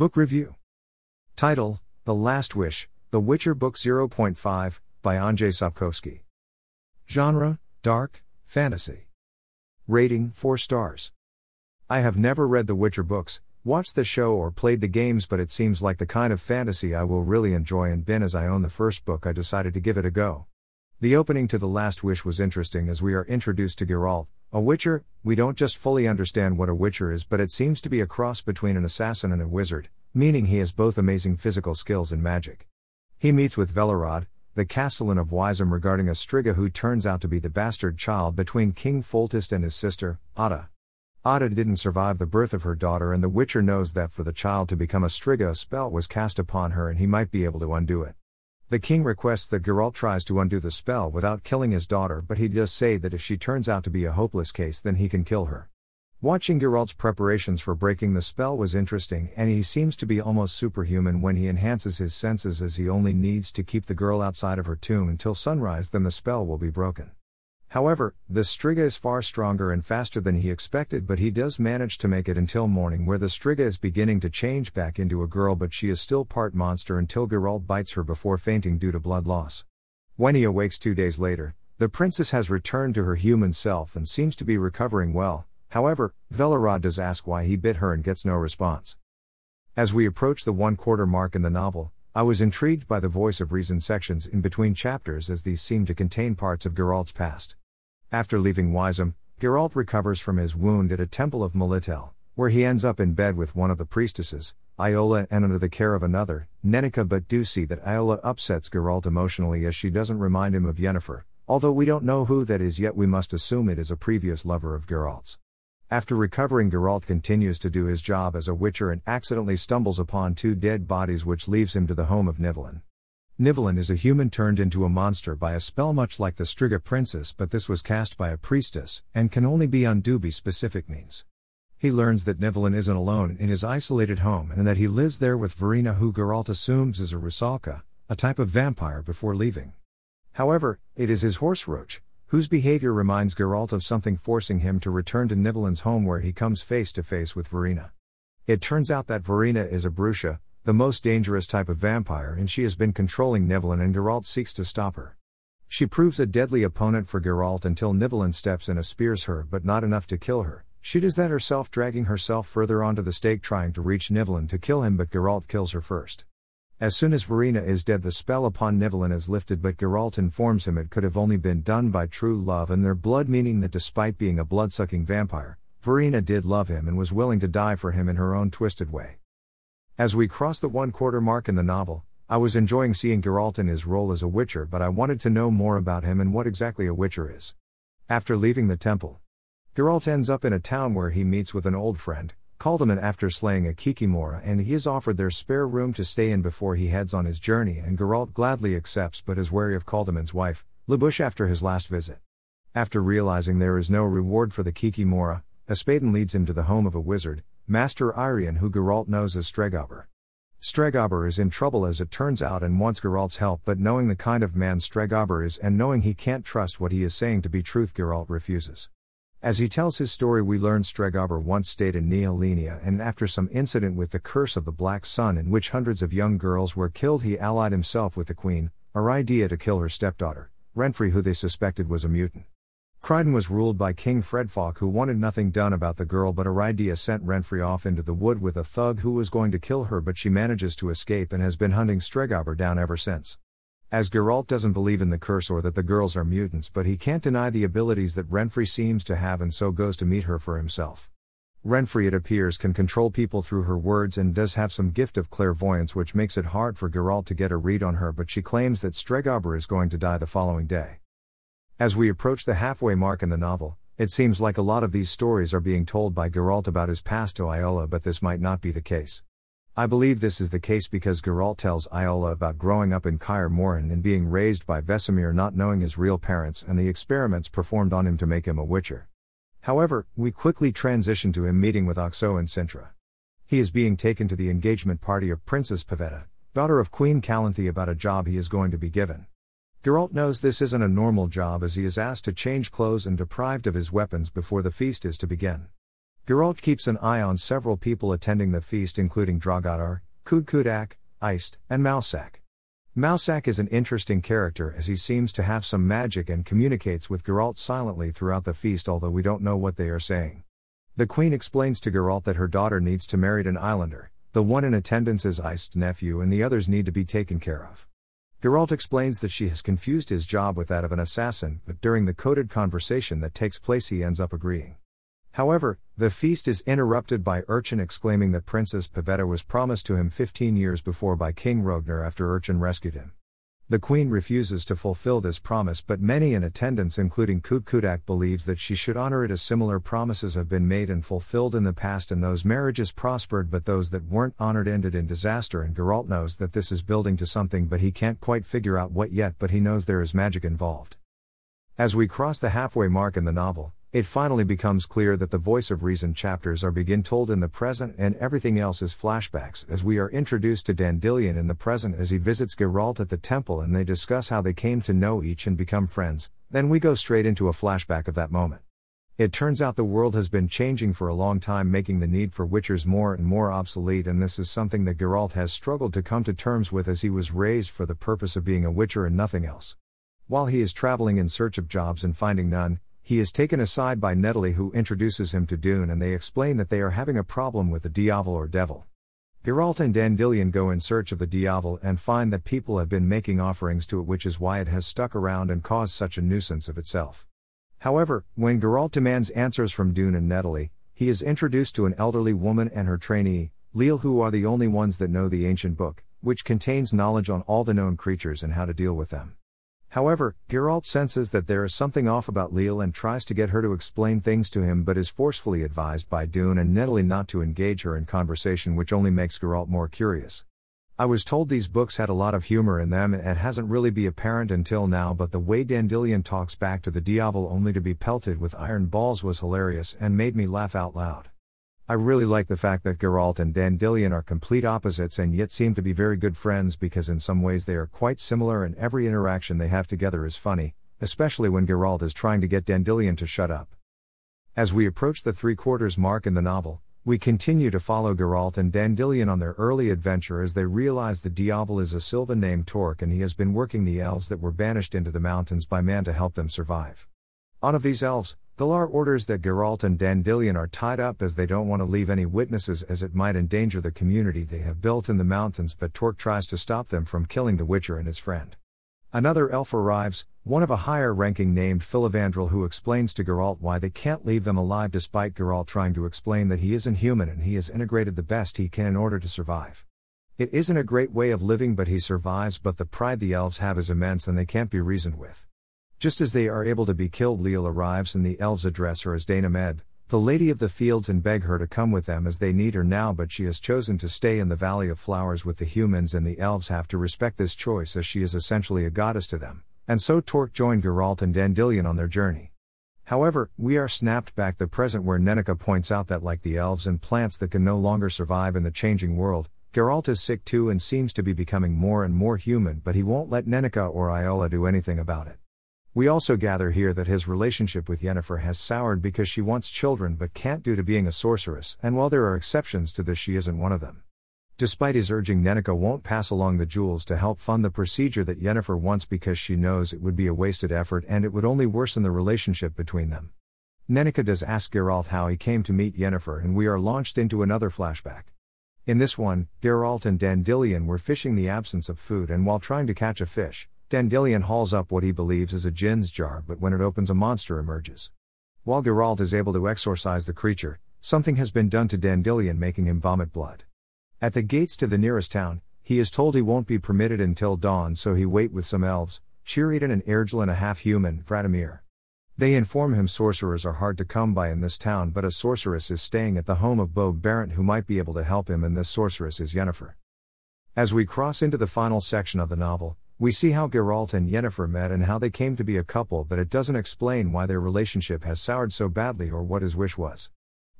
Book Review Title The Last Wish, The Witcher Book 0.5, by Andrzej Sapkowski. Genre Dark, Fantasy. Rating 4 stars. I have never read the Witcher books, watched the show, or played the games, but it seems like the kind of fantasy I will really enjoy, and Ben, as I own the first book, I decided to give it a go. The opening to The Last Wish was interesting as we are introduced to Geralt, a Witcher. We don't just fully understand what a Witcher is, but it seems to be a cross between an assassin and a wizard, meaning he has both amazing physical skills and magic. He meets with Velerad, the Castellan of Wyzim, regarding a Striga who turns out to be the bastard child between King Foltest and his sister, Adda. Adda didn't survive the birth of her daughter, and the Witcher knows that for the child to become a Striga, a spell was cast upon her and he might be able to undo it. The king requests that Geralt tries to undo the spell without killing his daughter, but he does say that if she turns out to be a hopeless case, then he can kill her. Watching Geralt's preparations for breaking the spell was interesting, and he seems to be almost superhuman when he enhances his senses as he only needs to keep the girl outside of her tomb until sunrise, then the spell will be broken. However, the Striga is far stronger and faster than he expected, but he does manage to make it until morning, where the Striga is beginning to change back into a girl, but she is still part monster until Geralt bites her before fainting due to blood loss. When he awakes two days later, the princess has returned to her human self and seems to be recovering well. However, Velerad does ask why he bit her and gets no response. As we approach the one quarter mark in the novel, I was intrigued by the voice of reason sections in between chapters as these seem to contain parts of Geralt's past. After leaving Wyzim, Geralt recovers from his wound at a temple of Melitele, where he ends up in bed with one of the priestesses, Iola, and under the care of another, Nenneke. But do see that Iola upsets Geralt emotionally as she doesn't remind him of Yennefer, although we don't know who that is yet, we must assume it is a previous lover of Geralt's. After recovering, Geralt continues to do his job as a witcher and accidentally stumbles upon two dead bodies, which leaves him to the home of Nivellen. Nivellen is a human turned into a monster by a spell much like the Striga princess, but this was cast by a priestess, and can only be undue by specific means. He learns that Nivellen isn't alone in his isolated home and that he lives there with Vereena, who Geralt assumes is a Rusalka, a type of vampire, before leaving. However, it is his horse Roach, whose behavior reminds Geralt of something forcing him to return to Nivellen's home where he comes face to face with Vereena. It turns out that Vereena is a Bruxa, the most dangerous type of vampire, and she has been controlling Nivellen, and Geralt seeks to stop her. She proves a deadly opponent for Geralt until Nivellen steps in and spears her, but not enough to kill her. She does that herself, dragging herself further onto the stake, trying to reach Nivellen to kill him, but Geralt kills her first. As soon as Vereena is dead, the spell upon Nivellen is lifted, but Geralt informs him it could have only been done by true love and their blood, meaning that despite being a blood sucking vampire, Vereena did love him and was willing to die for him in her own twisted way. As we cross the one quarter mark in the novel, I was enjoying seeing Geralt in his role as a Witcher, but I wanted to know more about him and what exactly a Witcher is. After leaving the temple, Geralt ends up in a town where he meets with an old friend, Caldemeyn after slaying a Kikimora, and he is offered their spare room to stay in before he heads on his journey, and Geralt gladly accepts but is wary of Caldemeyn's wife, Libushe after his last visit. After realizing there is no reward for the Kikimora, Espadon leads him to the home of a wizard, Master Irion who Geralt knows as Stregobor. Stregobor is in trouble as it turns out and wants Geralt's help but knowing the kind of man Stregobor is and knowing he can't trust what he is saying to be truth Geralt refuses. As he tells his story we learn Stregobor once stayed in Nehelenia and after some incident with the Curse of the Black Sun in which hundreds of young girls were killed he allied himself with the queen, Aridea to kill her stepdaughter, Renfri who they suspected was a mutant. Creyden was ruled by King Fredefalk who wanted nothing done about the girl but Aridea sent Renfri off into the wood with a thug who was going to kill her but she manages to escape and has been hunting Stregobor down ever since. As Geralt doesn't believe in the curse or that the girls are mutants but he can't deny the abilities that Renfri seems to have and so goes to meet her for himself. Renfri it appears can control people through her words and does have some gift of clairvoyance which makes it hard for Geralt to get a read on her but she claims that Stregobor is going to die the following day. As we approach the halfway mark in the novel, it seems like a lot of these stories are being told by Geralt about his past to Iola, but this might not be the case. I believe this is the case because Geralt tells Iola about growing up in Kaer Morhen and being raised by Vesemir not knowing his real parents and the experiments performed on him to make him a witcher. However, we quickly transition to him meeting with Haxo and Cintra. He is being taken to the engagement party of Princess Pavetta, daughter of Queen Calanthe about a job he is going to be given. Geralt knows this isn't a normal job as he is asked to change clothes and deprived of his weapons before the feast is to begin. Geralt keeps an eye on several people attending the feast, including Drogodar, Coodcoodak, Eist, and Mousesack. Mousesack is an interesting character as he seems to have some magic and communicates with Geralt silently throughout the feast, although we don't know what they are saying. The queen explains to Geralt that her daughter needs to marry an islander, the one in attendance is Eist's nephew, and the others need to be taken care of. Geralt explains that she has confused his job with that of an assassin, but during the coded conversation that takes place, he ends up agreeing. However, the feast is interrupted by Urcheon exclaiming that Princess Pavetta was promised to him 15 years before by King Roegner after Urcheon rescued him. The queen refuses to fulfill this promise, but many in attendance, including Coodcoodak, believes that she should honor it as similar promises have been made and fulfilled in the past, and those marriages prospered, but those that weren't honored ended in disaster. And Geralt knows that this is building to something, but he can't quite figure out what yet, but he knows there is magic involved. As we cross the halfway mark in the novel, it finally becomes clear that the voice of reason chapters are begin told in the present and everything else is flashbacks as we are introduced to Dandelion in the present as he visits Geralt at the temple and they discuss how they came to know each and become friends, then we go straight into a flashback of that moment. It turns out the world has been changing for a long time, making the need for witchers more and more obsolete, and this is something that Geralt has struggled to come to terms with as he was raised for the purpose of being a witcher and nothing else. While he is traveling in search of jobs and finding none, he is taken aside by Nedley, who introduces him to Dhun, and they explain that they are having a problem with the Diavel or Devil. Geralt and Dandelion go in search of the Diavel and find that people have been making offerings to it, which is why it has stuck around and caused such a nuisance of itself. However, when Geralt demands answers from Dhun and Nedley, he is introduced to an elderly woman and her trainee, Leal, who are the only ones that know the ancient book, which contains knowledge on all the known creatures and how to deal with them. However, Geralt senses that there is something off about Leal and tries to get her to explain things to him but is forcefully advised by Dhun and Nedley not to engage her in conversation which only makes Geralt more curious. I was told these books had a lot of humor in them and it hasn't really be apparent until now but the way Dandelion talks back to the Diavel only to be pelted with iron balls was hilarious and made me laugh out loud. I really like the fact that Geralt and Dandelion are complete opposites and yet seem to be very good friends because in some ways they are quite similar and every interaction they have together is funny, especially when Geralt is trying to get Dandelion to shut up. As we approach the three quarters mark in the novel, we continue to follow Geralt and Dandelion on their early adventure as they realize the Diavel is a Sylvan named Torque and he has been working the elves that were banished into the mountains by man to help them survive. On of these elves, Galar orders that Geralt and Dandelion are tied up as they don't want to leave any witnesses as it might endanger the community they have built in the mountains, but Torque tries to stop them from killing the Witcher and his friend. Another elf arrives, one of a higher ranking named Filavandrel, who explains to Geralt why they can't leave them alive despite Geralt trying to explain that he isn't human and he has integrated the best he can in order to survive. It isn't a great way of living, but he survives, but the pride the elves have is immense and they can't be reasoned with. Just as they are able to be killed, Leal arrives and the elves address her as Dana Med, the Lady of the Fields, and beg her to come with them as they need her now, but she has chosen to stay in the Valley of Flowers with the humans, and the elves have to respect this choice as she is essentially a goddess to them. And so Torque joined Geralt and Dandelion on their journey. However, we are snapped back the present where Nenneke points out that, like the elves and plants that can no longer survive in the changing world, Geralt is sick too and seems to be becoming more and more human, but he won't let Nenneke or Iola do anything about it. We also gather here that his relationship with Yennefer has soured because she wants children but can't due to being a sorceress, and while there are exceptions to this, she isn't one of them. Despite his urging, Nenneke won't pass along the jewels to help fund the procedure that Yennefer wants because she knows it would be a wasted effort and it would only worsen the relationship between them. Nenneke does ask Geralt how he came to meet Yennefer, and we are launched into another flashback. In this one, Geralt and Dandelion were fishing the absence of food, and while trying to catch a fish, Dandelion hauls up what he believes is a jinn's jar, but when it opens, a monster emerges. While Geralt is able to exorcise the creature, something has been done to Dandelion, making him vomit blood. At the gates to the nearest town, he is told he won't be permitted until dawn, so he wait with some elves, Chireadan and Airgil and a half-human, Vratimir. They inform him sorcerers are hard to come by in this town, but a sorceress is staying at the home of Beau Berrant who might be able to help him, and this sorceress is Yennefer. As we cross into the final section of the novel, we see how Geralt and Yennefer met and how they came to be a couple, but it doesn't explain why their relationship has soured so badly or what his wish was.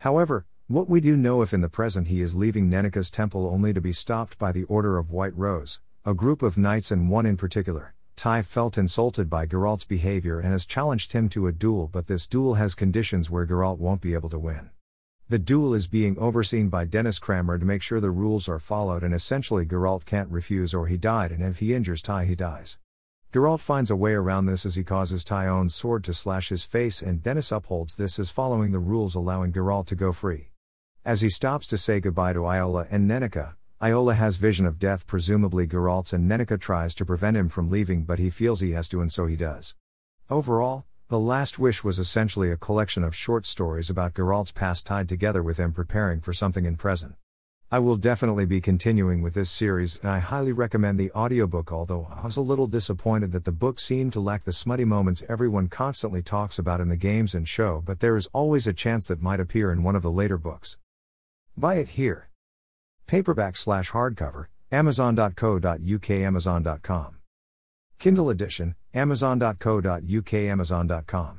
However, what we do know if in the present he is leaving Nenneke's temple only to be stopped by the Order of White Rose, a group of knights and one in particular, Tai felt insulted by Geralt's behavior and has challenged him to a duel, but this duel has conditions where Geralt won't be able to win. The duel is being overseen by Dennis Cranmer to make sure the rules are followed, and essentially, Geralt can't refuse or he died, and if he injures Ty, he dies. Geralt finds a way around this as he causes Tyone's sword to slash his face, and Dennis upholds this as following the rules, allowing Geralt to go free. As he stops to say goodbye to Iola and Nenneke, Iola has vision of death, presumably Geralt's, and Nenneke tries to prevent him from leaving, but he feels he has to, and so he does. Overall, the Last Wish was essentially a collection of short stories about Geralt's past tied together with him preparing for something in present. I will definitely be continuing with this series and I highly recommend the audiobook although I was a little disappointed that the book seemed to lack the smutty moments everyone constantly talks about in the games and show but there is always a chance that might appear in one of the later books. Buy it here. Paperback slash hardcover, amazon.co.uk amazon.com. Kindle edition, amazon.co.uk amazon.com.